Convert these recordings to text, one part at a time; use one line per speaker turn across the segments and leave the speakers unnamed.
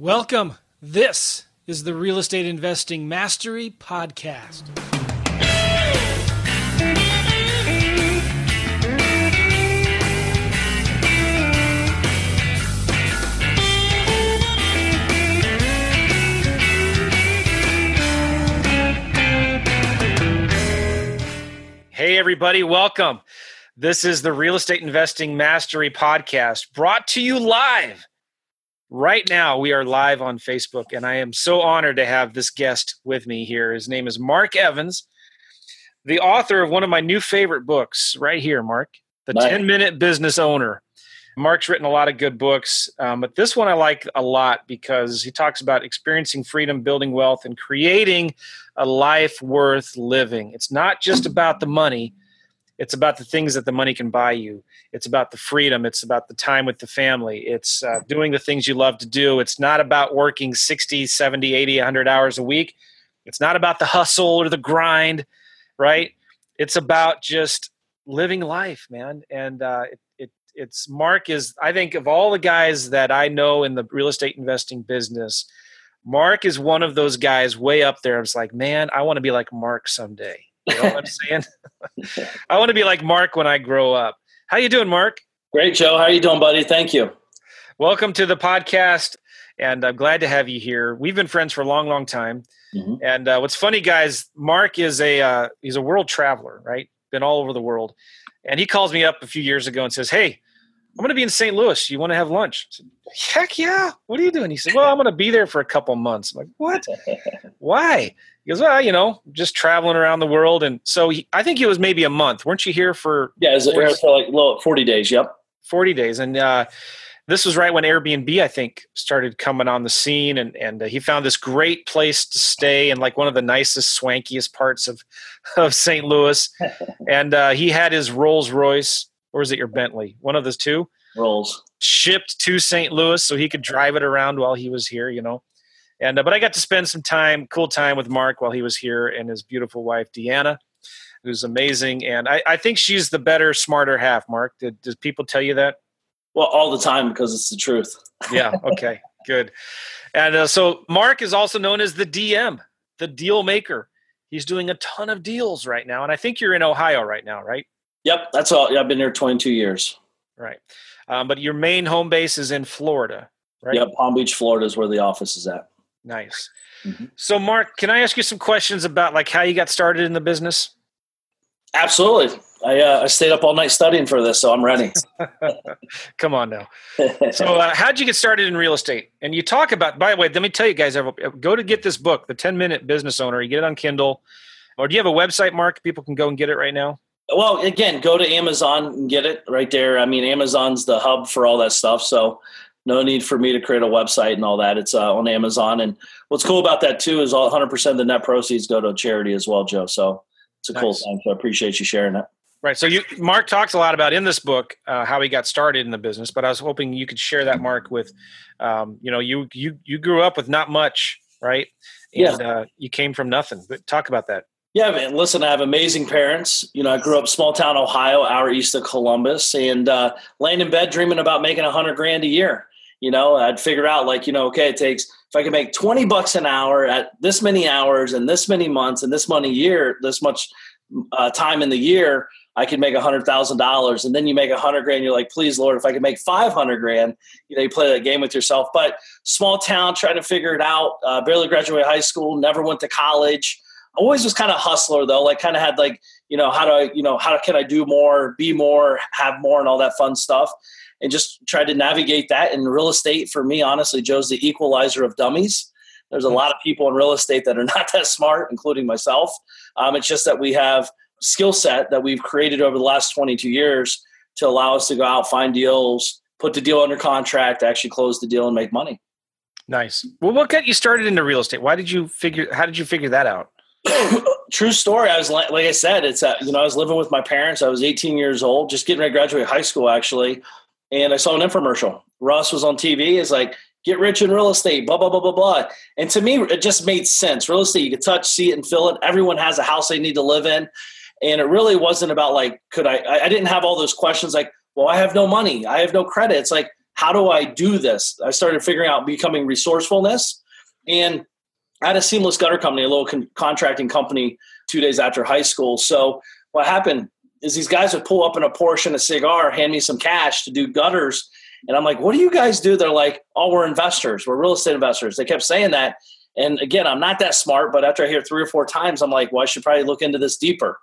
Welcome. This is the Real Estate Investing Mastery Podcast. Hey, everybody, welcome. This is the Real Estate Investing Mastery Podcast brought to you live right now we are live on facebook and i am so honored to have this guest with me here. His name is mark evans the author of one of my new favorite books right here mark the 10 minute business owner. Mark's written a lot of good books um, but this one i like a lot because he talks about experiencing freedom building wealth and creating a life worth living. It's not just about the money it's about the things that the money can buy you. It's about the freedom. It's about the time with the family. It's uh, doing the things you love to do. It's not about working 60 70 80 100 hours a week. It's not about the hustle or the grind right? It's about just living life man. And uh, it, it, it's mark is i think of all the guys that i know in the real estate investing business mark is one of those guys way up there. It's like man i want to be like mark someday you know what I'm saying? I want to be like Mark when I grow up. How you doing, Mark?
Great, Joe. How are you doing, buddy? Thank you.
Welcome to the podcast, and I'm glad to have you here. We've been friends for a long, long time. Mm-hmm. And uh, what's funny, guys, Mark is a uh, he's a world traveler, right? Been all over the world, and he calls me up a few years ago and says, "Hey, I'm going to be in St. Louis. You want to have lunch?" I said, Heck yeah! What are you doing? He said, "Well, I'm going to be there for a couple months." I'm like, "What? Why?" He goes, "Well, you know, just traveling around the world." And so he, I think it was maybe a month. weren't you here for?
Yeah, it was, it was for like low, 40 days. Yep,
40 days, and uh, this was right when Airbnb, I think, started coming on the scene, and and uh, he found this great place to stay in like one of the nicest, swankiest parts of of St. Louis, and uh, he had his Rolls Royce, or is it your Bentley? One of those two.
Rolls
shipped to St. Louis so he could drive it around while he was here. You know, and uh, but I got to spend some time, cool time with Mark while he was here, and his beautiful wife Deanna, who's amazing. And I, I think she's the better, smarter half. Mark, did, did people tell you that?
Well, all the time because it's the truth.
yeah. Okay. Good. And uh, so Mark is also known as the DM, the deal maker. He's doing a ton of deals right now, and I think you're in Ohio right now, right?
Yep, that's all. I've been here 22 years.
Right, um, but your main home base is in Florida, right?
Yep, Palm Beach, Florida is where the office is at.
Nice. Mm-hmm. So, Mark, can I ask you some questions about like how you got started in the business?
Absolutely. I, uh, I stayed up all night studying for this, so I'm ready.
Come on now. so, uh, how'd you get started in real estate? And you talk about, by the way, let me tell you guys, go to get this book, The 10 Minute Business Owner. You get it on Kindle. Or do you have a website, Mark? People can go and get it right now.
Well, again, go to Amazon and get it right there. I mean, Amazon's the hub for all that stuff. So no need for me to create a website and all that. It's uh, on Amazon. And what's cool about that too is all 100% of the net proceeds go to charity as well, Joe. So it's a nice. cool thing. So I appreciate you sharing that.
Right. So you, Mark talks a lot about in this book uh, how he got started in the business, but I was hoping you could share that, Mark, with, um, you know, you you you grew up with not much, right? And yeah. uh, you came from nothing. But talk about that.
Yeah, man. Listen, I have amazing parents. You know, I grew up small town Ohio, hour east of Columbus, and uh, laying in bed dreaming about making a hundred grand a year you know i'd figure out like you know okay it takes if i can make 20 bucks an hour at this many hours and this many months and this money year this much uh, time in the year i could make a hundred thousand dollars. And then you make a hundred grand you're like please lord if i could make 500 grand you know you play that game with yourself. But small town trying to figure it out. Uh, barely graduated high school never went to college always was kind of hustler though like kind of had like you know how do i you know how can i do more be more have more and all that fun stuff and just try to navigate that. in real estate, for me, honestly, Joe's the equalizer of dummies. There's a hmm. lot of people in real estate that are not that smart, including myself. Um, it's just that we have skill set that we've created over the last 22 years to allow us to go out, find deals, put the deal under contract, actually close the deal, and make money.
Nice. Well, what got you started into real estate? Why did you figure? How did you figure that out?
True story. I was like, like I said, it's uh, you know I was living with my parents. I was 18 years old, just getting ready to graduate high school actually, and I saw an infomercial. Russ was on TV. It's like, get rich in real estate, blah, blah, blah, blah, blah. And to me, it just made sense. Real estate, you could touch, see it, and feel it. Everyone has a house they need to live in. And it really wasn't about like, could I, I didn't have all those questions like, well, I have no money. I have no credit. It's like, how do I do this? I started figuring out becoming resourcefulness. And I had a seamless gutter company, a little con- contracting company, two days after high school. So what happened is these guys would pull up in a Porsche and a cigar, hand me some cash to do gutters. And I'm like, what do you guys do? They're like, oh, we're investors. We're real estate investors. They kept saying that. And again, I'm not that smart, but after I hear three or four times, I'm like, well, I should probably look into this deeper.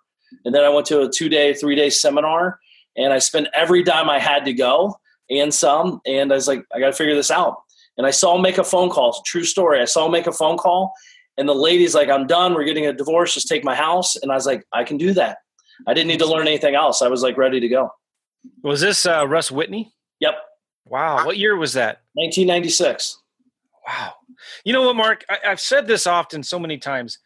And then I went to a two day, three day seminar and I spent every dime I had to go and some. And I was like, I got to figure this out. And I saw him make a phone call. True story. I saw him make a phone call and the lady's like, I'm done. We're getting a divorce. Just take my house. And I was like, I can do that. I didn't need to learn anything else. I was like ready to go.
Was this uh, Russ Whitney?
Yep.
Wow. What year was that?
1996.
Wow. You know what, Mark? I, I've said this often so many times.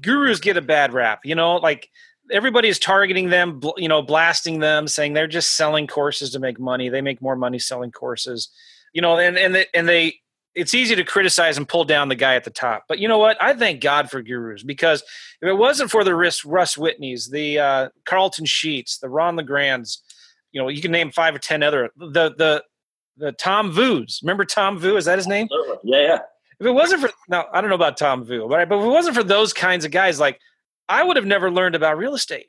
Gurus get a bad rap. You know, like everybody's targeting them, you know, blasting them, saying they're just selling courses to make money. They make more money selling courses. You know, and and they, and they it's easy to criticize and pull down the guy at the top. But you know what? I thank God for gurus because if it wasn't for the Russ, Russ Whitneys, the uh, Carleton Sheets, the Ron LeGrands, you know, you can name five or ten other the the the Tom Vu's. Remember Tom Vu? Is that his name?
Yeah, yeah.
If it wasn't for now, I don't know about Tom Vu, but but if it wasn't for those kinds of guys, like I would have never learned about real estate.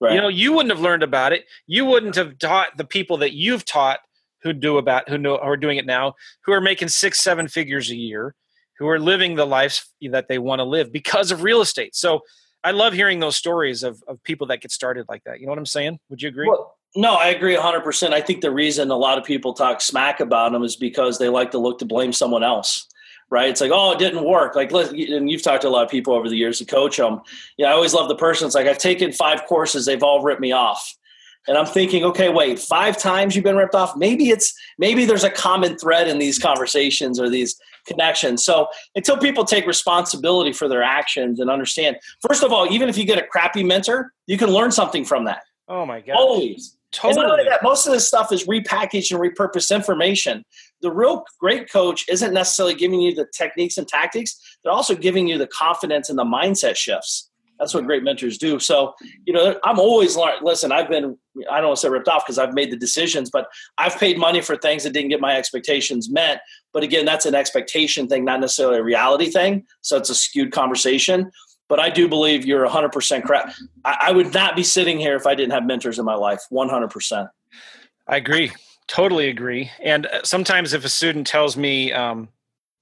Right. You know, you wouldn't have learned about it. You wouldn't have taught the people that you've taught who do about who know who are doing it now, who are making six, seven figures a year, who are living the lives that they want to live because of real estate. So I love hearing those stories of, of people that get started like that. You know what I'm saying? Would you agree?
Well, no, I agree 100%. I think the reason a lot of people talk smack about them is because they like to look to blame someone else right? It's like, oh, it didn't work. Like, and you've talked to a lot of people over the years to coach them. Yeah, I always love the person. It's like, I've taken five courses, they've all ripped me off and i'm thinking okay wait five times you've been ripped off maybe it's maybe there's a common thread in these conversations or these connections so until people take responsibility for their actions and understand first of all even if you get a crappy mentor you can learn something from that
oh my god
always Totally. That, most of this stuff is repackaged and repurposed information. The real great coach isn't necessarily giving you the techniques and tactics, they're also giving you the confidence and the mindset shifts. That's what great mentors do. So, you know, I'm always learning. Listen, I've been, I don't want to say ripped off because I've made the decisions, but I've paid money for things that didn't get my expectations met. But again, that's an expectation thing, not necessarily a reality thing. So it's a skewed conversation. But I do believe you're 100% correct. I, I would not be sitting here if I didn't have mentors in my life, 100%.
I agree. Totally agree. And uh, sometimes if a student tells me, um,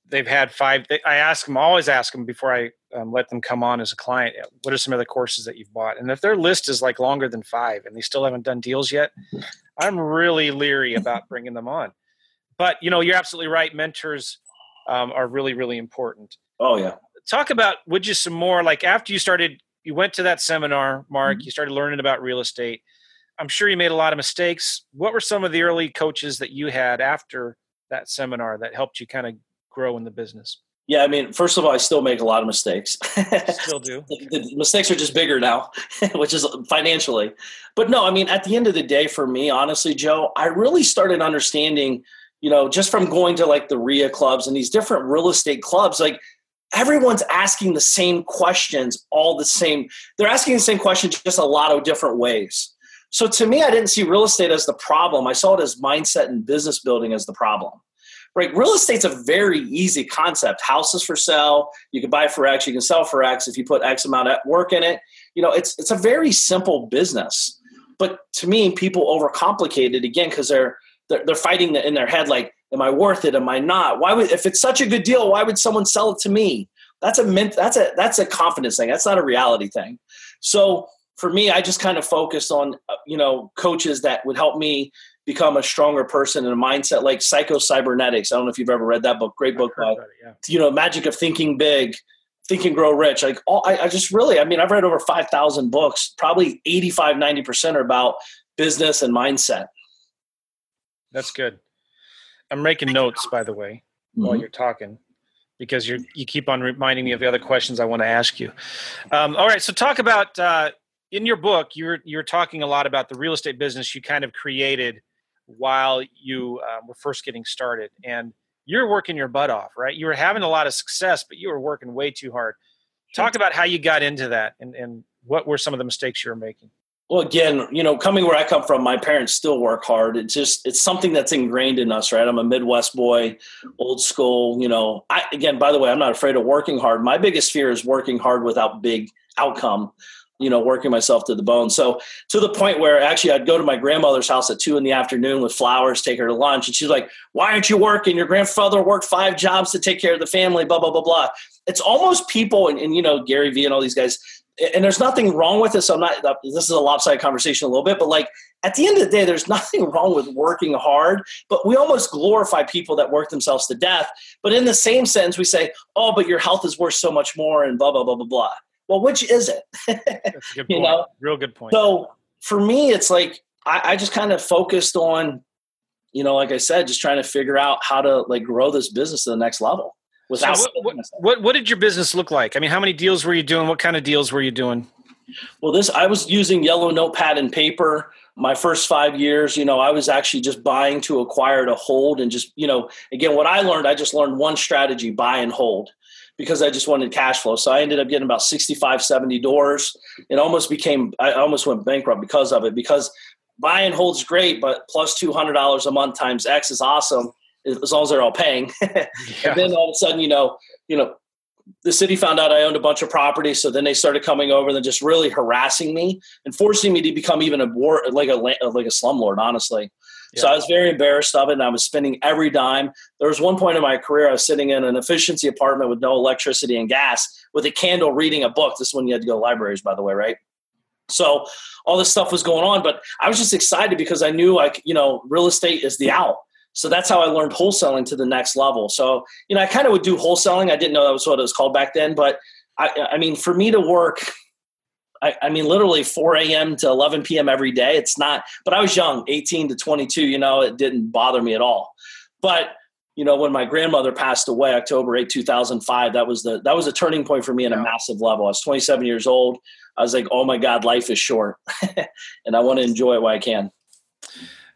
they've had five. They, I ask them, always ask them before I um, let them come on as a client. What are some of the courses that you've bought? And if their list is like longer than five, and they still haven't done deals yet, I'm really leery about bringing them on. But you know, you're absolutely right. Mentors um, are really, really important.
Oh yeah.
Talk about would you some more like after you started, you went to that seminar, Mark. Mm-hmm. You started learning about real estate. I'm sure you made a lot of mistakes. What were some of the early coaches that you had after that seminar that helped you kind of grow in the business?
Yeah, I mean, first of all, I still make a lot of mistakes.
Still do.
the, the, mistakes are just bigger now, which is financially. But no, I mean, at the end of the day, for me, honestly, Joe, I really started understanding, you know, just from going to like the REIA clubs and these different real estate clubs, like everyone's asking the same questions, all the same. They're asking the same questions just a lot of different ways. So to me, I didn't see real estate as the problem. I saw it as mindset and business building as the problem right? Real estate's a very easy concept. Houses for sale, you can buy for X, you can sell for X if you put X amount of work in it. You know, it's it's a very simple business. But to me, people overcomplicate it again because they're, they're they're fighting in their head like, am I worth it? Am I not? Why would if it's such a good deal, why would someone sell it to me? That's a that's a that's a confidence thing. That's not a reality thing. So for me, I just kind of focused on uh, you know coaches that would help me become a stronger person and a mindset like psycho cybernetics. I don't know if you've ever read that book. Great book by, it, yeah. you know, magic of thinking big, think and grow rich. Like all, I, I just really, I mean, I've read over 5,000 books, probably 85, 90% are about business and mindset.
That's good. I'm making notes, by the way, mm-hmm. while you're talking because you you keep on reminding me of the other questions I want to ask you. Um, all right, so talk about uh, in your book. You're you're talking a lot about the real estate business you kind of created while you uh, were first getting started and you're working your butt off right you were having a lot of success but you were working way too hard talk about how you got into that and, and what were some of the mistakes you were making
Well, again, you know, coming where I come from, my parents still work hard. It's just it's something that's ingrained in us, right? I'm a Midwest boy, old school. You know, I again, by the way, I'm not afraid of working hard. My biggest fear is working hard without big outcome. You know, working myself to the bone. So to the point where actually I'd go to my grandmother's house at two in the afternoon with flowers, take her to lunch, and she's like, "Why aren't you working? Your grandfather worked five jobs to take care of the family." Blah blah blah blah. It's almost people, and, and you know Gary Vee and all these guys and there's nothing wrong with this. I'm not. Uh, this is a lopsided conversation a little bit, but like at the end of the day, there's nothing wrong with working hard. But we almost glorify people that work themselves to death. But in the same sense, we say, "Oh, but your health is worth so much more," and blah blah blah blah blah. Well, which is it?
That's a good you point. know, real good point.
So for me, it's like I, I just kind of focused on, you know, like I said, just trying to figure out how to like grow this business to the next level.
Without so what, what, what did your business look like? I mean, how many deals were you doing? What kind of deals were you doing?
Well, this I was using yellow notepad and paper. My first five years, you know, I was actually just buying to acquire to hold, and just you know, again, what I learned, I just learned one strategy: buy and hold, because I just wanted cash flow. So I ended up getting about 65, 70 doors. It almost became, I almost went bankrupt because of it. Because buy and hold is great, but plus plus two hundred dollars a month times X is awesome as long as they're all paying. yeah. And then all of a sudden, you know, you know, the city found out I owned a bunch of property, so then they started coming over and just really harassing me and forcing me to become even a war like a like a slumlord, honestly. Yeah. So I was very embarrassed of it, and I was spending every dime. There was one point in my career I was sitting in an efficiency apartment with no electricity and gas, with a candle, reading a book. This one you had to go to libraries, by the way, right? So all this stuff was going on, but I was just excited because I knew like you know real estate is the out. So that's how I learned wholesaling to the next level. So, you know, I kind of would do wholesaling. I didn't know that was what it was called back then, but I, I mean, for me to work, I, I, mean, literally 4 a.m. to 11 p.m. every day, it's not, but I was young, 18 to 22, you know, it didn't bother me at all. But, you know, when my grandmother passed away, October 8, 2005, that was the, that was a turning point for me in a massive level. I was 27 years old. I was like, oh my God, life is short and I want to enjoy it while I can.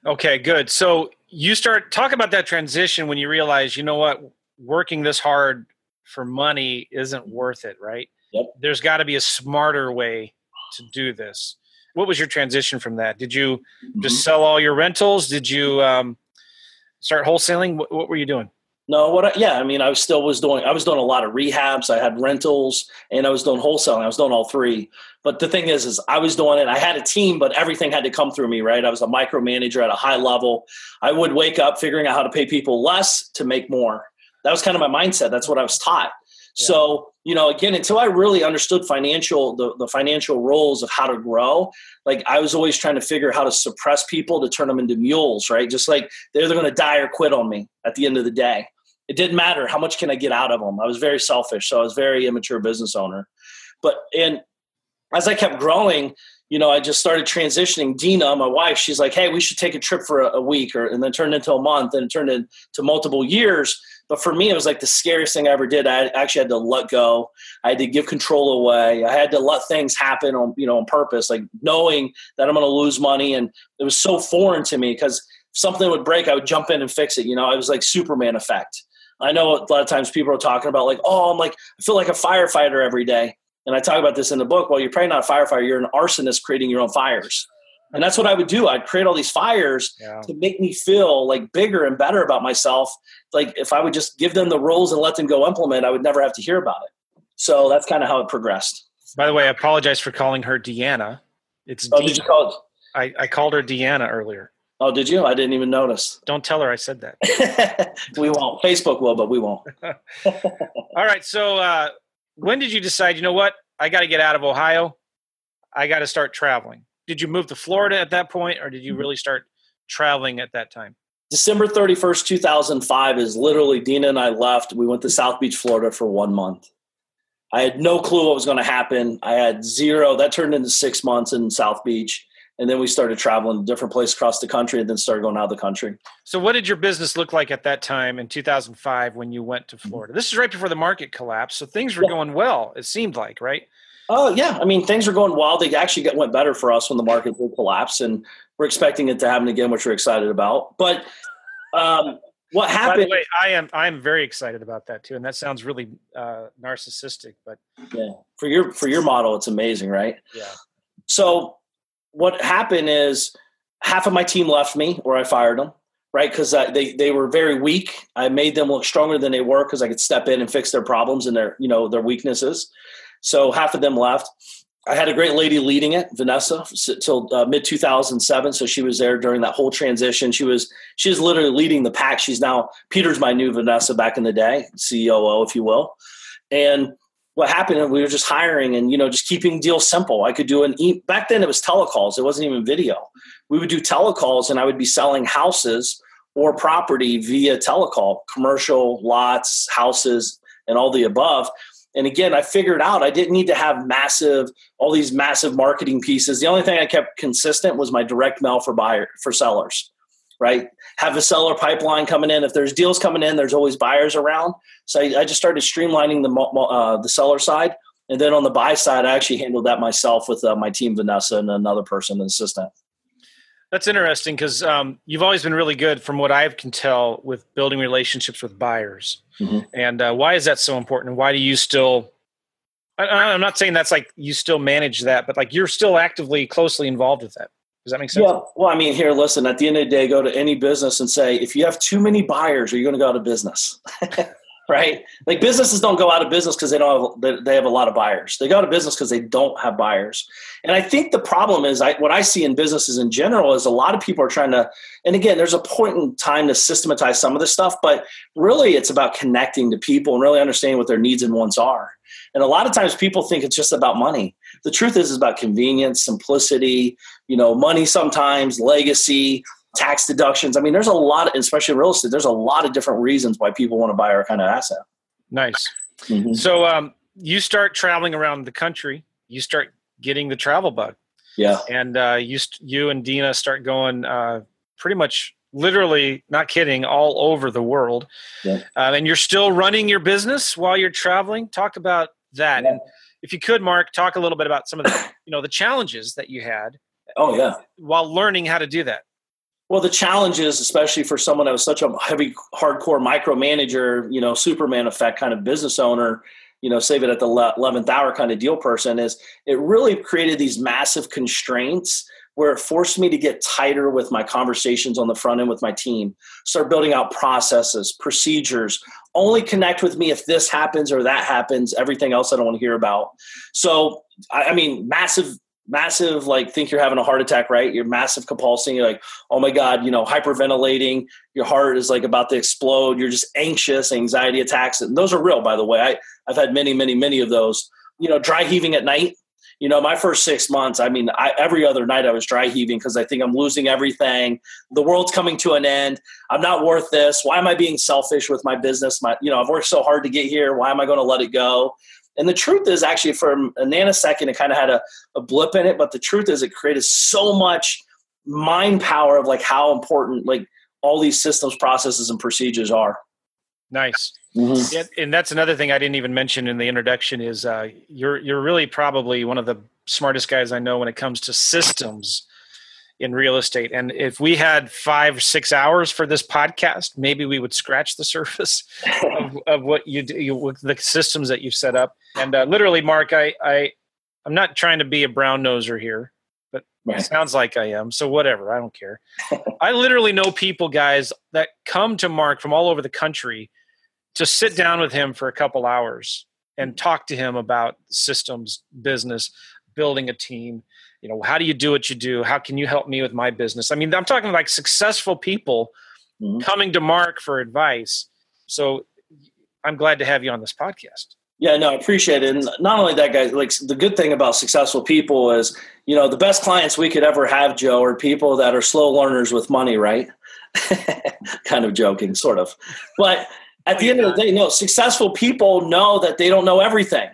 Okay, good. So you start talk about that transition when you realize, you know what, working this hard for money isn't worth it, right?
Yep.
There's got to be a smarter way to do this. What was your transition from that? Did you mm-hmm. just sell all your rentals? Did you um, start wholesaling? What, what were you doing?
No, what? I, yeah, I mean, I still was doing. I was doing a lot of rehabs. I had rentals, and I was doing wholesaling. I was doing all three. But the thing is, is I was doing it. I had a team, but everything had to come through me. Right? I was a micromanager at a high level. I would wake up figuring out how to pay people less to make more. That was kind of my mindset. That's what I was taught. So you know, again, until I really understood financial the, the financial roles of how to grow, like I was always trying to figure how to suppress people to turn them into mules, right? Just like they're either going to die or quit on me at the end of the day it didn't matter how much can I get out of them. I was very selfish, so I was very immature business owner. But and as I kept growing, you know, I just started transitioning. Dina, my wife, she's like, "Hey, we should take a trip for a, a week," or and then turned into a month, and it turned into multiple years. But for me, it was like the scariest thing I ever did. I actually had to let go. I had to give control away. I had to let things happen on, you know, on purpose, like knowing that I'm going to lose money. And it was so foreign to me because something would break, I would jump in and fix it. You know, it was like Superman effect. I know a lot of times people are talking about like, oh, I'm like, I feel like a firefighter every day. And I talk about this in the book. Well, you're probably not a firefighter. You're an arsonist creating your own fires. And that's what I would do. I'd create all these fires yeah. to make me feel like bigger and better about myself. Like if I would just give them the rules and let them go implement, I would never have to hear about it. So that's kind of how it progressed.
By the way, I apologize for calling her Deanna. It's
oh, did you call it?
I, I called her Deanna earlier.
Oh, did you? I didn't even notice.
Don't tell her I said that.
we won't. Facebook will, but we won't.
All right. So, uh, when did you decide? You know what? I got to get out of Ohio. I got to start traveling. Did you move to Florida at that point, or did you mm-hmm. really start traveling at that time?
December 31st, 2005 is literally Dina and I left. We went to South Beach, Florida for one month. I had no clue what was going to happen. I had zero. That turned into six months in South Beach and then we started traveling to different places across the country and then started going out of the country
so what did your business look like at that time in 2005 when you went to mm-hmm. florida this is right before the market collapsed so things were yeah. going well it seemed like right
oh yeah i mean things were going well they actually got, went better for us when the market did collapse and we're expecting it to happen again which we're excited about but um, what happened By the way,
i am i'm very excited about that too and that sounds really uh, narcissistic but
yeah for your for your model it's amazing right
yeah
so what happened is half of my team left me or I fired them, right? Because they they were very weak. I made them look stronger than they were because I could step in and fix their problems and their you know their weaknesses. So half of them left. I had a great lady leading it, Vanessa, till uh, mid 2007. So she was there during that whole transition. She was she was literally leading the pack. She's now Peter's my new Vanessa back in the day, COO, if you will. And what happened we were just hiring and you know just keeping deals simple i could do an e- back then it was telecalls it wasn't even video we would do telecalls and i would be selling houses or property via telecall commercial lots houses and all the above and again i figured out i didn't need to have massive all these massive marketing pieces the only thing i kept consistent was my direct mail for buyer for sellers right? Have a seller pipeline coming in. If there's deals coming in, there's always buyers around. So I, I just started streamlining the uh, the seller side, and then on the buy side, I actually handled that myself with uh, my team, Vanessa, and another person, an assistant.
That's interesting because um, you've always been really good, from what I can tell, with building relationships with buyers. Mm-hmm. And uh, why is that so important? And why do you still? I, I'm not saying that's like you still manage that, but like you're still actively, closely involved with that. Does that make sense?
Yeah. Well, I mean, here, listen. At the end of the day, go to any business and say, if you have too many buyers, are you going to go out of business? right? Like businesses don't go out of business because they don't have they have a lot of buyers. They go out of business because they don't have buyers. And I think the problem is, I, what I see in businesses in general is a lot of people are trying to. And again, there's a point in time to systematize some of this stuff, but really, it's about connecting to people and really understanding what their needs and wants are. And a lot of times, people think it's just about money the truth is, is about convenience, simplicity, you know, money sometimes, legacy, tax deductions. I mean, there's a lot, of, especially real estate, there's a lot of different reasons why people want to buy our kind of asset.
Nice. Mm-hmm. So um, you start traveling around the country. You start getting the travel bug.
Yeah.
And uh, you, you and Dina start going uh, pretty much literally not kidding all over the world yeah. uh, and you're still running your business while you're traveling talk about that yeah. and if you could, Mark, talk a little bit about some of the you know the challenges that you had.
Oh yeah.
While learning how to do that.
Well, the challenge is, especially for someone that was such a heavy, hardcore micromanager, you know, Superman effect kind of business owner, you know, save it at the eleventh hour kind of deal person, is it really created these massive constraints where it forced me to get tighter with my conversations on the front end with my team, start building out processes, procedures, only connect with me if this happens or that happens. Everything else I don't want to hear about. So, I, mean, massive massive like think you're having a heart attack right you're massive compulsing you're like oh my god you know hyperventilating your heart is like about to explode you're just anxious anxiety attacks and those are real by the way I, i've had many many many of those you know dry heaving at night you know, my first six months, I mean, I, every other night I was dry heaving because I think I'm losing everything. The world's coming to an end. I'm not worth this. Why am I being selfish with my business? My, you know, I've worked so hard to get here. Why am I going to let it go? And the truth is, actually, for a nanosecond, it kind of had a, a blip in it. But the truth is, it created so much mind power of like how important like all these systems, processes, and procedures are.
Nice. Mm-hmm. Yeah, and that's another thing I didn't even mention in the introduction is uh, you're you're really probably one of the smartest guys I know when it comes to systems in real estate. And if we had five six hours for this podcast, maybe we would scratch the surface of, of, what you do, you, the systems that you've set up. And uh, literally, Mark, I, I I'm not trying to be a brown noser here, but it sounds like I am. So whatever, I don't care. I literally know people, guys, that come to Mark from all over the country to sit down with him for a couple hours and talk to him about systems, business, building a team. You know, how do you do what you do? How can you help me with my business? I mean, I'm talking like successful people mm-hmm. coming to Mark for advice. So I'm glad to have you on this podcast.
Yeah, no, I appreciate it. And not only that, guys, like the good thing about successful people is, you know, the best clients we could ever have, Joe, are people that are slow learners with money, right? kind of joking, sort of. But at the end of the day, no, successful people know that they don't know everything,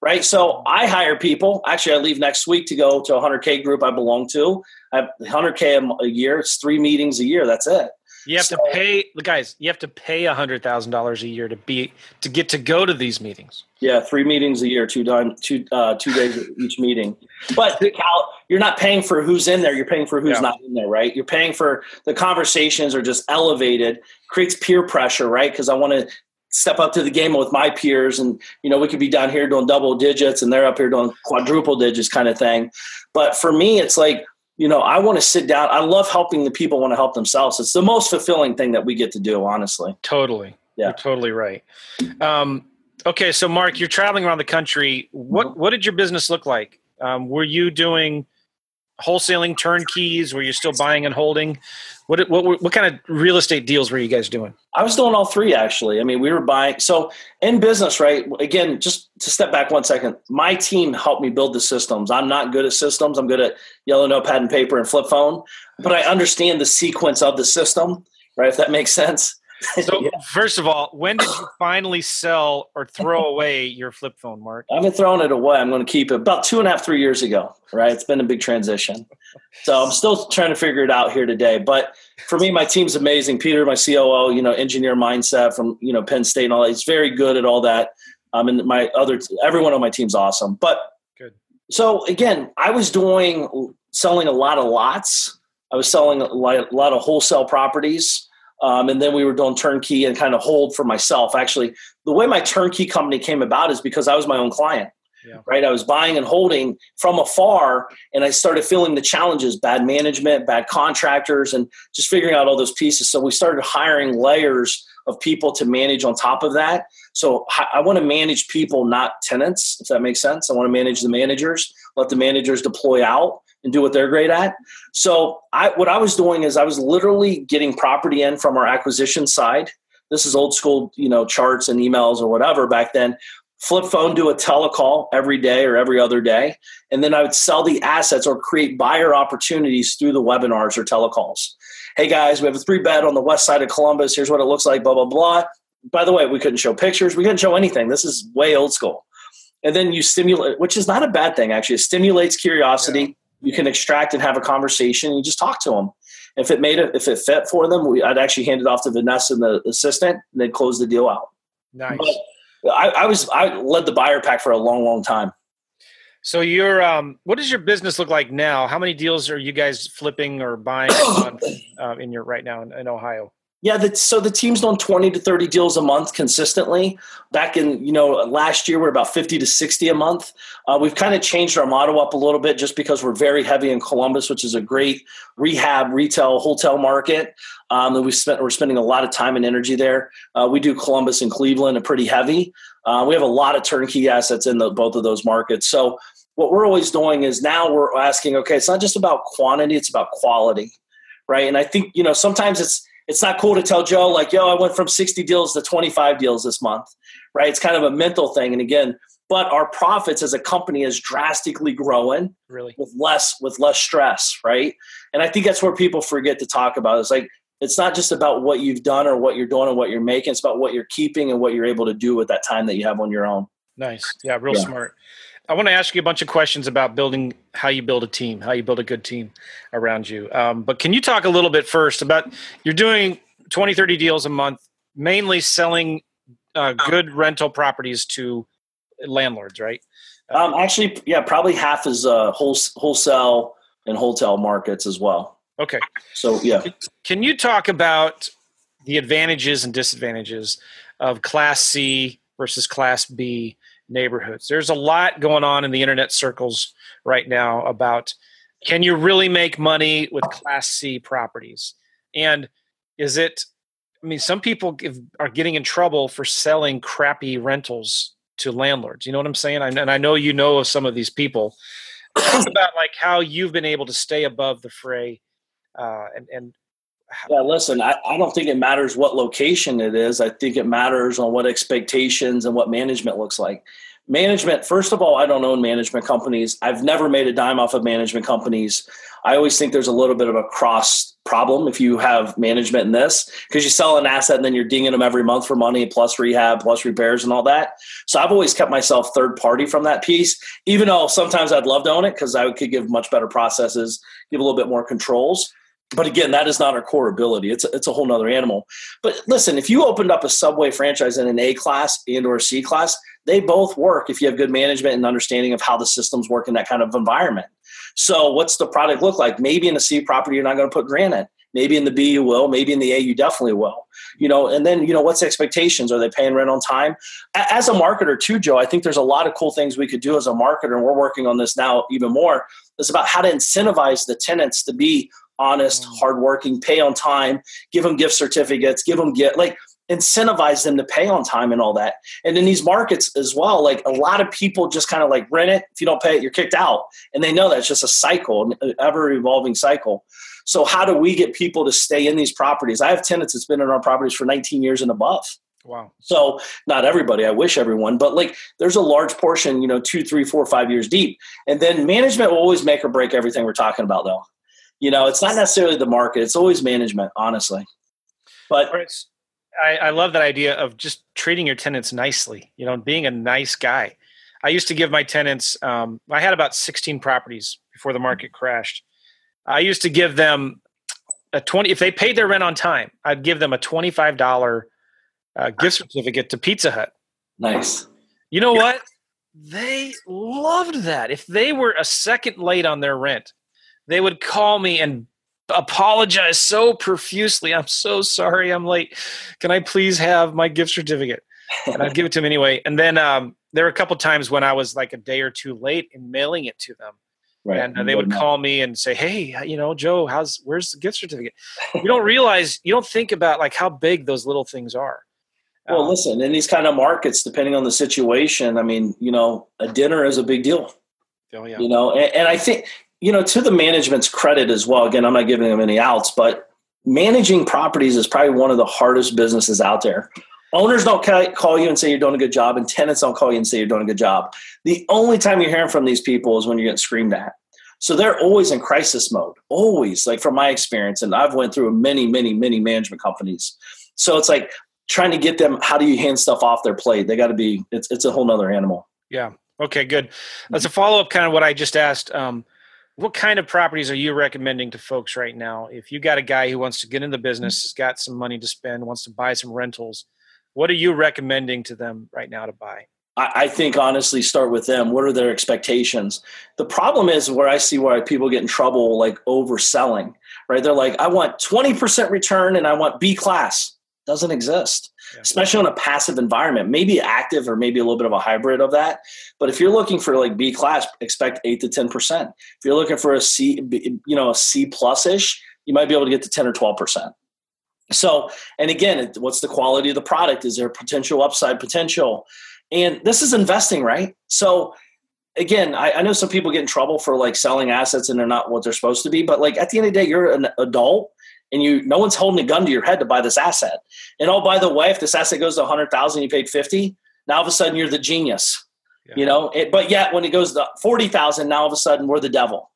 right? So I hire people. Actually, I leave next week to go to a 100K group I belong to. I have 100K a year. It's three meetings a year. That's it.
You have so, to pay, the guys. You have to pay a hundred thousand dollars a year to be to get to go to these meetings.
Yeah, three meetings a year, two done, two uh, two days each meeting. But Cal, you're not paying for who's in there. You're paying for who's yeah. not in there, right? You're paying for the conversations are just elevated, creates peer pressure, right? Because I want to step up to the game with my peers, and you know we could be down here doing double digits, and they're up here doing quadruple digits, kind of thing. But for me, it's like you know, I want to sit down. I love helping the people want to help themselves. It's the most fulfilling thing that we get to do, honestly.
Totally. Yeah. You're totally right. Um, okay. So Mark, you're traveling around the country. What, mm-hmm. what did your business look like? Um, were you doing wholesaling turnkeys? Were you still buying and holding? What, what, what kind of real estate deals were you guys doing?
I was doing all three actually. I mean, we were buying. So in business, right? Again, just to step back one second, my team helped me build the systems. I'm not good at systems. I'm good at yellow notepad and paper and flip phone, but I understand the sequence of the system, right? If that makes sense.
So, yeah. first of all, when did you finally sell or throw away your flip phone, Mark?
I've been throwing it away. I'm going to keep it about two and a half, three years ago, right? It's been a big transition. So I'm still trying to figure it out here today. But for me, my team's amazing. Peter, my COO, you know, engineer mindset from, you know, Penn State and all that. He's very good at all that. Um, and my other, everyone on my team's awesome. But good. So again, I was doing, selling a lot of lots. I was selling a lot, a lot of wholesale properties. Um, and then we were doing turnkey and kind of hold for myself. Actually, the way my turnkey company came about is because I was my own client. Yeah. Right, I was buying and holding from afar, and I started feeling the challenges: bad management, bad contractors, and just figuring out all those pieces. So we started hiring layers of people to manage on top of that. So I want to manage people, not tenants, if that makes sense. I want to manage the managers, let the managers deploy out, and do what they're great at. So I, what I was doing is I was literally getting property in from our acquisition side. This is old school, you know, charts and emails or whatever back then. Flip phone, do a telecall every day or every other day, and then I would sell the assets or create buyer opportunities through the webinars or telecalls. Hey guys, we have a three bed on the west side of Columbus. Here's what it looks like. Blah blah blah. By the way, we couldn't show pictures. We couldn't show anything. This is way old school. And then you stimulate, which is not a bad thing actually. It stimulates curiosity. Yeah you can extract and have a conversation and you just talk to them. If it made it, if it fit for them, we, I'd actually hand it off to Vanessa and the assistant and they'd close the deal out.
Nice.
But I, I was, I led the buyer pack for a long, long time.
So your um, what does your business look like now? How many deals are you guys flipping or buying uh, in your right now in, in Ohio?
Yeah, the, so the team's done 20 to 30 deals a month consistently. Back in, you know, last year we're about 50 to 60 a month. Uh, we've kind of changed our model up a little bit just because we're very heavy in Columbus, which is a great rehab, retail, hotel market. Um, and we spent, we're spending a lot of time and energy there. Uh, we do Columbus and Cleveland, are pretty heavy. Uh, we have a lot of turnkey assets in the, both of those markets. So what we're always doing is now we're asking, okay, it's not just about quantity, it's about quality, right? And I think, you know, sometimes it's, it's not cool to tell Joe like, yo, I went from 60 deals to 25 deals this month, right? It's kind of a mental thing. And again, but our profits as a company is drastically growing
really
with less with less stress, right? And I think that's where people forget to talk about. It's like it's not just about what you've done or what you're doing or what you're making. It's about what you're keeping and what you're able to do with that time that you have on your own.
Nice. Yeah, real yeah. smart. I want to ask you a bunch of questions about building how you build a team, how you build a good team around you. Um, but can you talk a little bit first about you're doing 20, 30 deals a month, mainly selling uh, good rental properties to landlords, right?
Um, actually, yeah, probably half is uh, wholesale and wholesale markets as well.
Okay.
So, yeah.
Can you talk about the advantages and disadvantages of Class C versus Class B neighborhoods. There's a lot going on in the internet circles right now about can you really make money with Class C properties? And is it, I mean, some people give, are getting in trouble for selling crappy rentals to landlords. You know what I'm saying? And I know you know of some of these people. About like how you've been able to stay above the fray uh, and, and
yeah, listen, I, I don't think it matters what location it is. I think it matters on what expectations and what management looks like. Management, first of all, I don't own management companies. I've never made a dime off of management companies. I always think there's a little bit of a cross problem if you have management in this because you sell an asset and then you're dinging them every month for money plus rehab plus repairs and all that. So I've always kept myself third party from that piece, even though sometimes I'd love to own it because I could give much better processes, give a little bit more controls but again, that is not our core ability. It's a, it's a whole nother animal. But listen, if you opened up a Subway franchise in an A class and or C class, they both work if you have good management and understanding of how the systems work in that kind of environment. So what's the product look like? Maybe in a C property, you're not going to put granite. Maybe in the B you will, maybe in the A you definitely will. You know, and then, you know, what's expectations? Are they paying rent on time? As a marketer too, Joe, I think there's a lot of cool things we could do as a marketer, and we're working on this now even more. It's about how to incentivize the tenants to be honest, mm. hardworking, pay on time, give them gift certificates, give them get like incentivize them to pay on time and all that. And in these markets as well, like a lot of people just kind of like rent it. If you don't pay it, you're kicked out. And they know that's just a cycle, an ever evolving cycle. So how do we get people to stay in these properties? I have tenants that's been in our properties for 19 years and above.
Wow.
So not everybody, I wish everyone, but like there's a large portion, you know, two, three, four, five years deep. And then management will always make or break everything we're talking about though. You know, it's not necessarily the market, it's always management, honestly. But
I, I love that idea of just treating your tenants nicely. You know, being a nice guy. I used to give my tenants. Um, I had about 16 properties before the market crashed. I used to give them a 20. If they paid their rent on time, I'd give them a 25 dollar uh, gift certificate to Pizza Hut.
Nice.
You know what? They loved that. If they were a second late on their rent, they would call me and apologize so profusely. I'm so sorry I'm late. Can I please have my gift certificate? And I'd give it to them anyway. And then um, there were a couple times when I was like a day or two late in mailing it to them. Right. And uh, they would call me and say, "Hey, you know, Joe, how's where's the gift certificate?" you don't realize, you don't think about like how big those little things are.
Well, um, listen, in these kind of markets, depending on the situation, I mean, you know, a dinner is a big deal. Oh, yeah. You know, and, and I think you know, to the management's credit as well, again, I'm not giving them any outs, but managing properties is probably one of the hardest businesses out there. Owners don't call you and say you're doing a good job, and tenants don't call you and say you're doing a good job. The only time you're hearing from these people is when you're getting screamed at. So they're always in crisis mode, always. Like from my experience, and I've went through many, many, many management companies. So it's like trying to get them. How do you hand stuff off their plate? They got to be. It's it's a whole nother animal.
Yeah. Okay. Good. As a follow up, kind of what I just asked. Um, what kind of properties are you recommending to folks right now? If you got a guy who wants to get in the mm-hmm. business, has got some money to spend, wants to buy some rentals, what are you recommending to them right now to buy?
I think honestly, start with them. What are their expectations? The problem is where I see why people get in trouble, like overselling, right? They're like, I want 20% return and I want B class. Doesn't exist yeah. especially on a passive environment. Maybe active or maybe a little bit of a hybrid of that. But if you're looking for like B class, expect eight to ten percent. If you're looking for a C, you know, a C plus ish, you might be able to get to ten or twelve percent. So, and again, what's the quality of the product? Is there potential upside potential? And this is investing, right? So, again, I, I, know some people get in trouble for like selling assets and they're not what they're supposed to be, but like at the end of the day, you're an adult and you no one's holding a gun to your head to buy this asset. And oh, by the way, if this asset goes to 100,000, you paid 50, now all of a sudden you're the genius. Yeah. You know, it, but yet when it goes to 40,000, now all of a sudden we're the devil.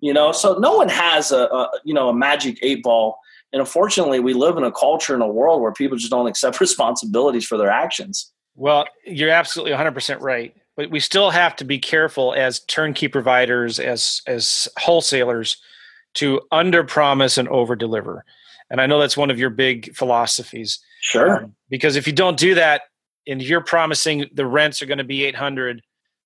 You know, so no one has a, a you know a magic eight ball. And unfortunately, we live in a culture in a world where people just don't accept responsibilities for their actions.
Well, you're absolutely 100% right. But we still have to be careful as turnkey providers, as as wholesalers, to under promise and over deliver. And I know that's one of your big philosophies.
Sure. Um,
because if you don't do that and you're promising the rents are going to be 800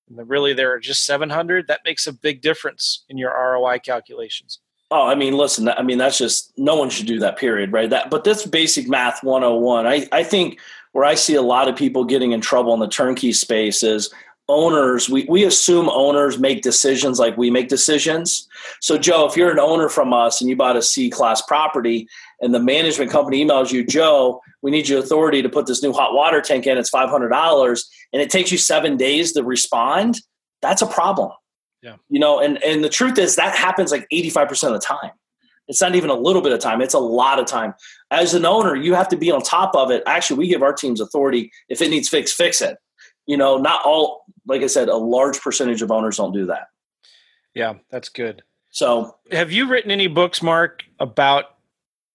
and really they're just 700, that makes a big difference in your ROI calculations.
Oh, I mean, listen, I mean, that's just no one should do that, period, right? That, but that's basic math 101. I, I think where I see a lot of people getting in trouble in the turnkey space is owners we, we assume owners make decisions like we make decisions so joe if you're an owner from us and you bought a c class property and the management company emails you joe we need your authority to put this new hot water tank in. It's $500 and it takes you seven days to respond. That's a problem.
Yeah.
You know and and the truth is that happens like 85% of the time. It's not even a little bit of time it's a lot of time. As an owner you have to be on top of it. Actually we give our teams authority. If it needs fixed fix it. You know, not all, like I said, a large percentage of owners don't do that.
Yeah, that's good.
So,
have you written any books, Mark, about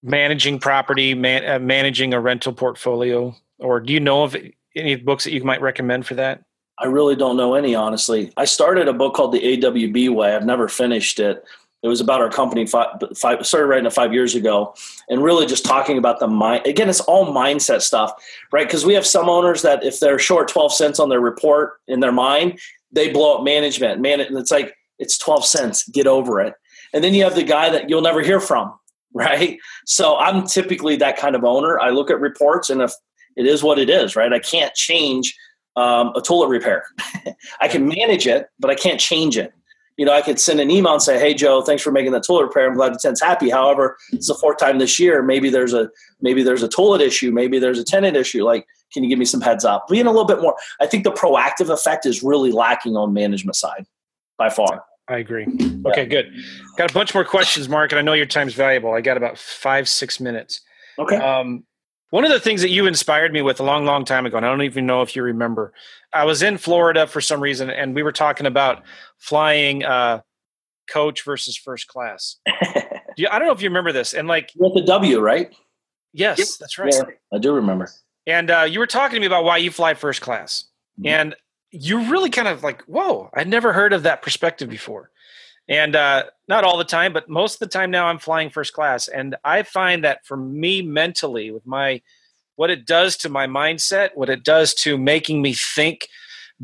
managing property, man, uh, managing a rental portfolio, or do you know of any books that you might recommend for that?
I really don't know any, honestly. I started a book called The AWB Way. I've never finished it. It was about our company. Five, five, started writing it five years ago, and really just talking about the mind. Again, it's all mindset stuff, right? Because we have some owners that if they're short twelve cents on their report in their mind, they blow up management. Man, it's like it's twelve cents. Get over it. And then you have the guy that you'll never hear from. Right? So I'm typically that kind of owner. I look at reports, and if it is what it is, right? I can't change um, a toilet repair. I can manage it, but I can't change it. You know, I could send an email and say, "Hey, Joe, thanks for making that toilet repair. I'm glad the tent's happy. However, it's the fourth time this year. Maybe there's a maybe there's a toilet issue. Maybe there's a tenant issue. Like, can you give me some heads up? Being a little bit more. I think the proactive effect is really lacking on management side by far.
I agree. Okay, good. Got a bunch more questions, Mark, and I know your time's valuable. I got about five, six minutes.
Okay.
Um, one of the things that you inspired me with a long, long time ago, and I don't even know if you remember, I was in Florida for some reason, and we were talking about flying uh, coach versus first class. you, I don't know if you remember this, and like
with the W, right?
Yes, yep. that's right. Yeah,
I do remember.
And uh, you were talking to me about why you fly first class, mm-hmm. and you really kind of like, whoa, I'd never heard of that perspective before. And uh, not all the time, but most of the time now I'm flying first class. And I find that for me mentally, with my what it does to my mindset, what it does to making me think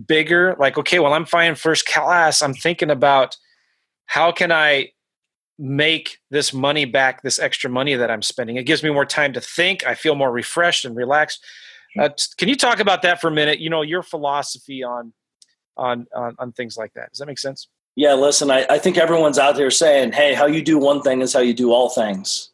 bigger, like, okay, well, I'm flying first class. I'm thinking about how can I make this money back, this extra money that I'm spending. It gives me more time to think. I feel more refreshed and relaxed. Uh, can you talk about that for a minute? You know, your philosophy on, on, on, on things like that. Does that make sense?
Yeah, listen, I, I think everyone's out there saying, hey, how you do one thing is how you do all things,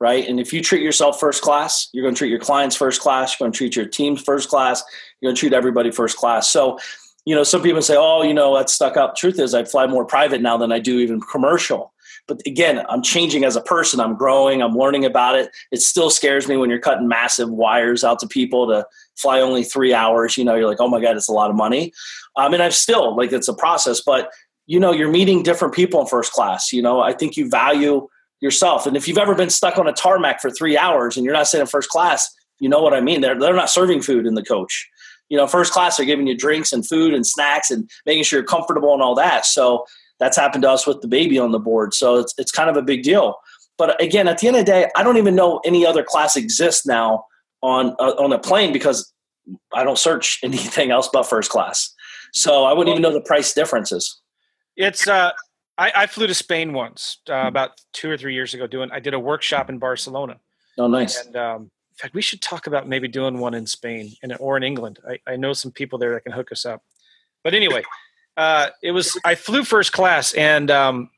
right? And if you treat yourself first class, you're going to treat your clients first class, you're going to treat your team first class, you're going to treat everybody first class. So, you know, some people say, oh, you know, that's stuck up. Truth is, I fly more private now than I do even commercial. But again, I'm changing as a person. I'm growing. I'm learning about it. It still scares me when you're cutting massive wires out to people to fly only three hours. You know, you're like, oh my God, it's a lot of money. Um, mean, I've still like it's a process, but you know you're meeting different people in first class you know i think you value yourself and if you've ever been stuck on a tarmac for three hours and you're not sitting in first class you know what i mean they're, they're not serving food in the coach you know first class they're giving you drinks and food and snacks and making sure you're comfortable and all that so that's happened to us with the baby on the board so it's, it's kind of a big deal but again at the end of the day i don't even know any other class exists now on uh, on a plane because i don't search anything else but first class so i wouldn't even know the price differences
it's uh, I, I flew to Spain once uh, about two or three years ago. Doing I did a workshop in Barcelona.
Oh, nice.
And um, in fact, we should talk about maybe doing one in Spain and or in England. I, I know some people there that can hook us up. But anyway, uh, it was I flew first class, and um,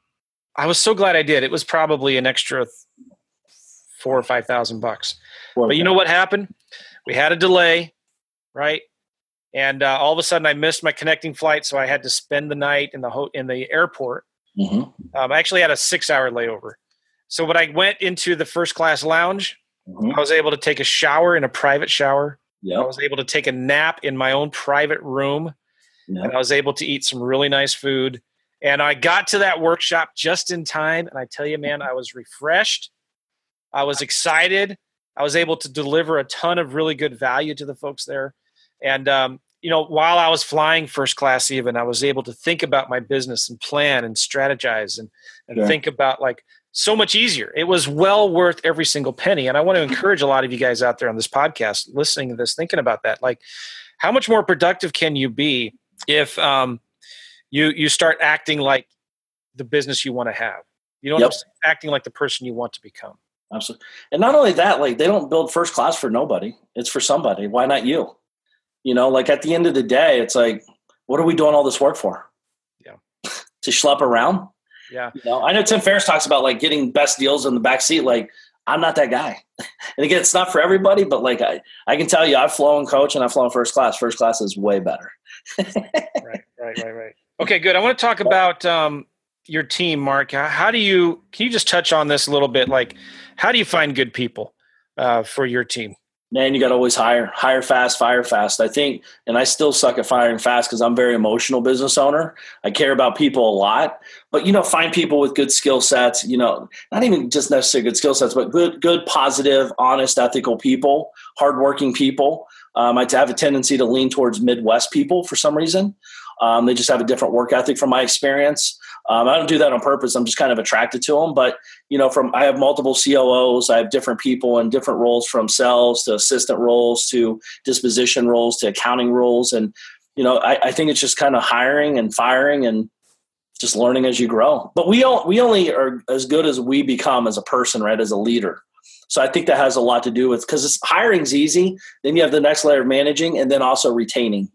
I was so glad I did. It was probably an extra four or five thousand bucks. But you know what happened? We had a delay, right? and uh, all of a sudden I missed my connecting flight, so I had to spend the night in the ho- in the airport. Mm-hmm. Um, I actually had a six hour layover. So when I went into the first class lounge, mm-hmm. I was able to take a shower in a private shower. Yep. I was able to take a nap in my own private room, yep. and I was able to eat some really nice food. And I got to that workshop just in time, and I tell you, man, I was refreshed. I was excited. I was able to deliver a ton of really good value to the folks there. And um, you know, while I was flying first class, even I was able to think about my business and plan and strategize and and yeah. think about like so much easier. It was well worth every single penny. And I want to encourage a lot of you guys out there on this podcast listening to this, thinking about that. Like, how much more productive can you be if um, you you start acting like the business you want to have? You know, yep. acting like the person you want to become.
Absolutely. And not only that, like they don't build first class for nobody. It's for somebody. Why not you? You know, like at the end of the day, it's like, what are we doing all this work for?
Yeah.
to schlep around?
Yeah.
You know, I know Tim Ferriss talks about like getting best deals in the back seat. Like, I'm not that guy. and again, it's not for everybody, but like I, I can tell you, I've flown coach and I've flown first class. First class is way better.
right, right, right, right. Okay, good. I want to talk about um, your team, Mark. How do you? Can you just touch on this a little bit? Like, how do you find good people uh, for your team?
Man, you got to always hire, hire fast, fire fast. I think, and I still suck at firing fast because I'm very emotional business owner. I care about people a lot, but you know, find people with good skill sets. You know, not even just necessarily good skill sets, but good, good, positive, honest, ethical people, hardworking people. Um, I have a tendency to lean towards Midwest people for some reason. Um, they just have a different work ethic from my experience. Um, I don't do that on purpose. I'm just kind of attracted to them. But you know, from I have multiple COOs. I have different people in different roles, from sales to assistant roles to disposition roles to accounting roles, and you know, I, I think it's just kind of hiring and firing and just learning as you grow. But we all, we only are as good as we become as a person, right? As a leader. So I think that has a lot to do with because hiring's easy. Then you have the next layer of managing, and then also retaining.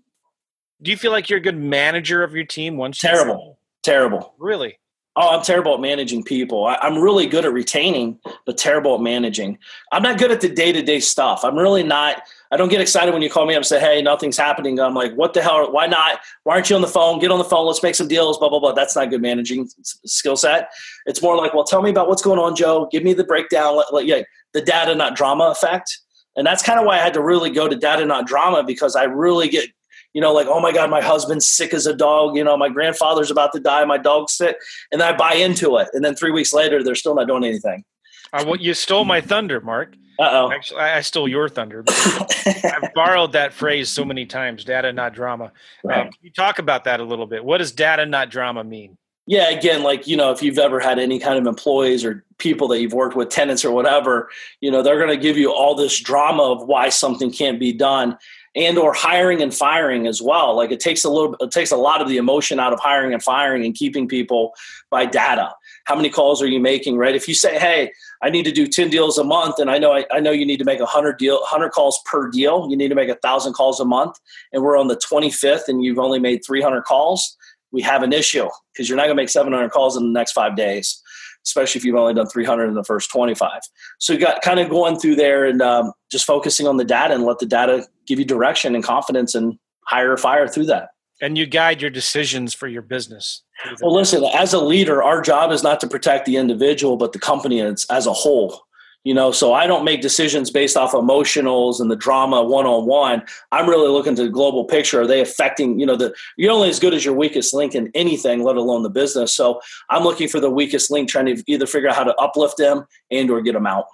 Do you feel like you're a good manager of your team? Once
terrible, terrible.
Really?
Oh, I'm terrible at managing people. I, am really good at retaining, but terrible at managing. I'm not good at the day to day stuff. I'm really not. I don't get excited when you call me up and say, "Hey, nothing's happening." I'm like, "What the hell? Why not? Why aren't you on the phone? Get on the phone. Let's make some deals." Blah blah blah. That's not good managing skill set. It's more like, "Well, tell me about what's going on, Joe. Give me the breakdown. Let, let, yeah, the data, not drama effect." And that's kind of why I had to really go to data, not drama, because I really get you know, like, oh my God, my husband's sick as a dog. You know, my grandfather's about to die. My dog's sick. And I buy into it. And then three weeks later, they're still not doing anything.
Uh, well, you stole my thunder, Mark.
Uh oh.
Actually, I stole your thunder. I've borrowed that phrase so many times data, not drama. Um, right. Um, can you talk about that a little bit? What does data, not drama mean?
Yeah, again, like, you know, if you've ever had any kind of employees or people that you've worked with, tenants or whatever, you know, they're going to give you all this drama of why something can't be done and or hiring and firing as well. Like it takes a little it takes a lot of the emotion out of hiring and firing and keeping people by data. How many calls are you making right? If you say hey i need to do 10 deals a month and i know i, I know you need to make 100 deal 100 calls per deal you need to make a 1000 calls a month and we're on the 25th and you've only made 300 calls we have an issue because you're not going to make 700 calls in the next five days especially if you've only done 300 in the first 25. So you got kind of going through there and um, just focusing on the data and let the data give you direction and confidence and hire or fire through that.
And you guide your decisions for your business.
Well, listen, as a leader, our job is not to protect the individual, but the company as, as a whole. You know so i don't make decisions based off emotionals and the drama one-on-one. I'm really looking to the global picture. Are they affecting you know the you're only as good as your weakest link in anything let alone the business. So i'm looking for the weakest link trying to either figure out how to uplift them and or get them out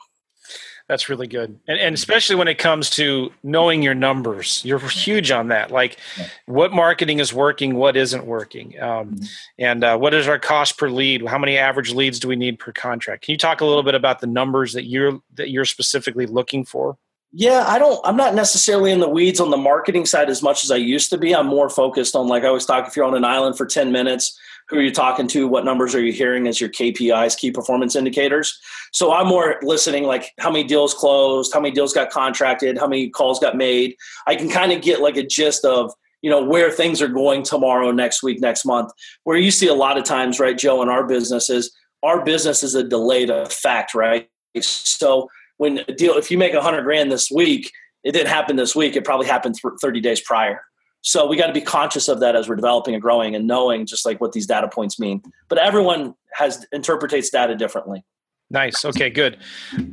that's really good. And, and especially when it comes to knowing your numbers, you're huge on that. Like what marketing is working, what isn't working, um, mm-hmm. and uh, what is our cost per lead? How many average leads do we need per contract? Can you talk a little bit about the numbers that you're that you're specifically looking for?
Yeah, I don't. I'm not necessarily in the weeds on the marketing side as much as I used to be. I'm more focused on like I always talk. If you're on an island for 10 minutes, who are you talking to? What numbers are you hearing as your KPIs, key performance indicators? So I'm more listening, like how many deals closed, how many deals got contracted, how many calls got made. I can kind of get like a gist of you know where things are going tomorrow, next week, next month. Where you see a lot of times, right, Joe, in our business is our business is a delayed effect, right? So when a deal, if you make a hundred grand this week, it didn't happen this week. It probably happened 30 days prior. So we got to be conscious of that as we're developing and growing and knowing just like what these data points mean. But everyone has interpretates data differently.
Nice. Okay, good.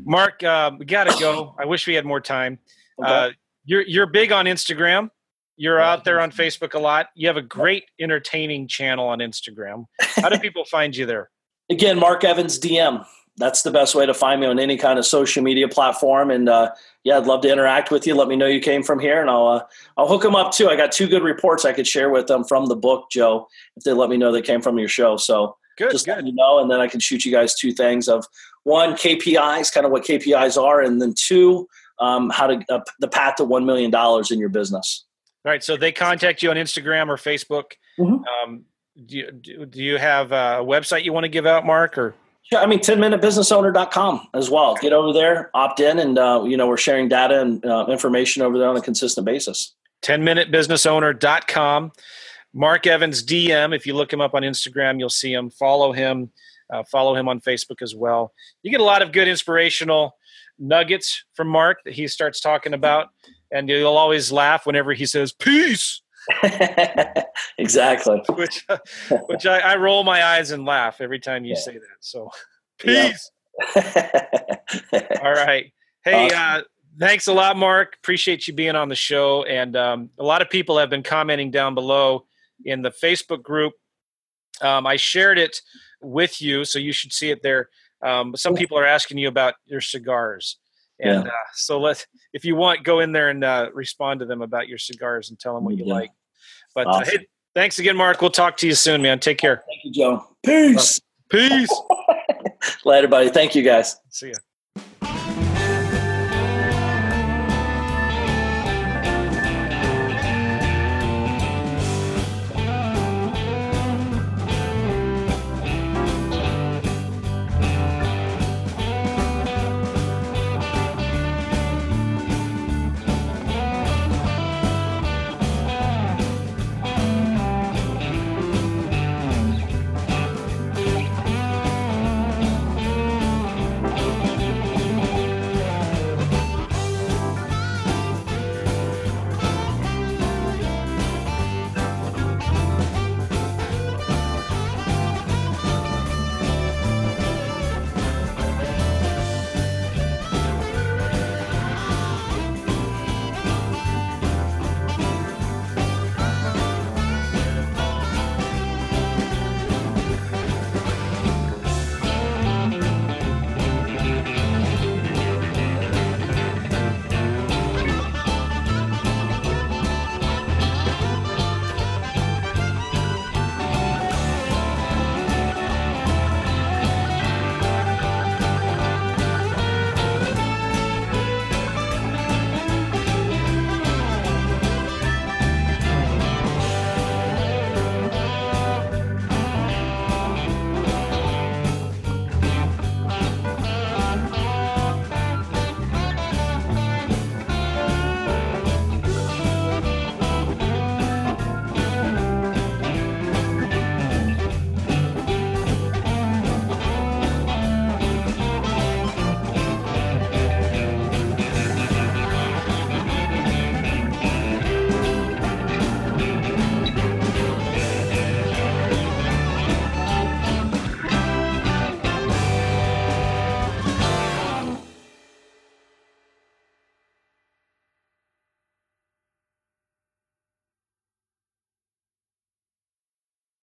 Mark, uh, we got to go. I wish we had more time. Uh, you're you're big on Instagram. You're out there on Facebook a lot. You have a great entertaining channel on Instagram. How do people find you there?
Again, Mark Evans DM that's the best way to find me on any kind of social media platform. And uh, yeah, I'd love to interact with you. Let me know you came from here, and I'll uh, I'll hook them up too. I got two good reports I could share with them from the book, Joe, if they let me know they came from your show. So
good,
just
good.
let me know, and then I can shoot you guys two things of one KPIs, kind of what KPIs are, and then two, um, how to uh, the path to one million dollars in your business.
All right. So they contact you on Instagram or Facebook. Mm-hmm. Um, do you, do you have a website you want to give out, Mark, or
yeah, I mean, 10minutebusinessowner.com as well. Get over there, opt in, and, uh, you know, we're sharing data and uh, information over there on a consistent basis.
10minutebusinessowner.com. Mark Evans DM. If you look him up on Instagram, you'll see him. Follow him. Uh, follow him on Facebook as well. You get a lot of good inspirational nuggets from Mark that he starts talking about, and you'll always laugh whenever he says "peace."
exactly.
which, which I, I, roll my eyes and laugh every time you yeah. say that. So, peace. All right. Hey, awesome. uh, thanks a lot, Mark. Appreciate you being on the show. And um, a lot of people have been commenting down below in the Facebook group. Um, I shared it with you, so you should see it there. Um, some people are asking you about your cigars. And yeah. uh, so let if you want, go in there and uh, respond to them about your cigars and tell them what you yeah. like. But awesome. uh, hey, thanks again, Mark. We'll talk to you soon, man. Take care.
Thank you, Joe. Peace.
Peace.
Later, buddy. Thank you, guys.
See ya.